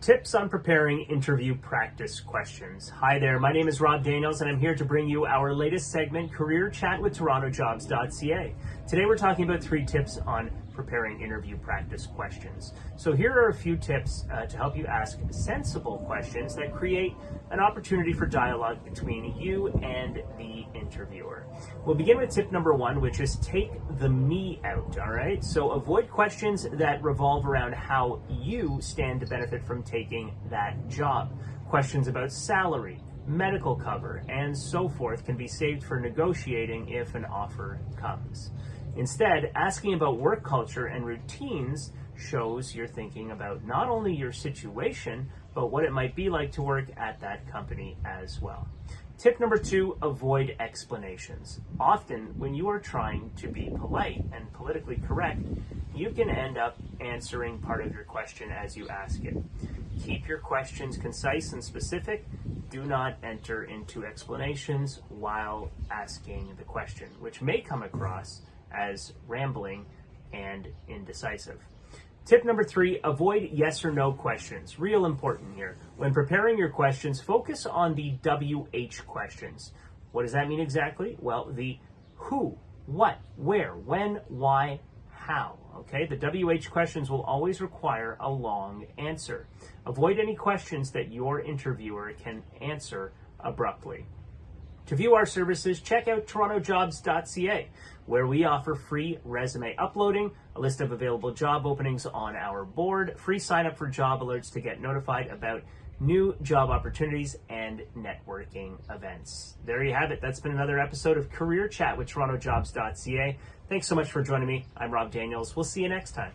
Tips on preparing interview practice questions. Hi there, my name is Rob Daniels, and I'm here to bring you our latest segment, Career Chat with TorontoJobs.ca. Today, we're talking about three tips on preparing interview practice questions. So, here are a few tips uh, to help you ask sensible questions that create an opportunity for dialogue between you and the interviewer. We'll begin with tip number one, which is take the me out, all right? So, avoid questions that revolve around how you stand to benefit from taking that job. Questions about salary, medical cover, and so forth can be saved for negotiating if an offer comes. Instead, asking about work culture and routines shows you're thinking about not only your situation, but what it might be like to work at that company as well. Tip number two avoid explanations. Often, when you are trying to be polite and politically correct, you can end up answering part of your question as you ask it. Keep your questions concise and specific. Do not enter into explanations while asking the question, which may come across as rambling and indecisive. Tip number three avoid yes or no questions. Real important here. When preparing your questions, focus on the WH questions. What does that mean exactly? Well, the who, what, where, when, why, how. Okay, the WH questions will always require a long answer. Avoid any questions that your interviewer can answer abruptly. To view our services, check out torontojobs.ca, where we offer free resume uploading, a list of available job openings on our board, free sign up for job alerts to get notified about new job opportunities and networking events. There you have it. That's been another episode of Career Chat with torontojobs.ca. Thanks so much for joining me. I'm Rob Daniels. We'll see you next time.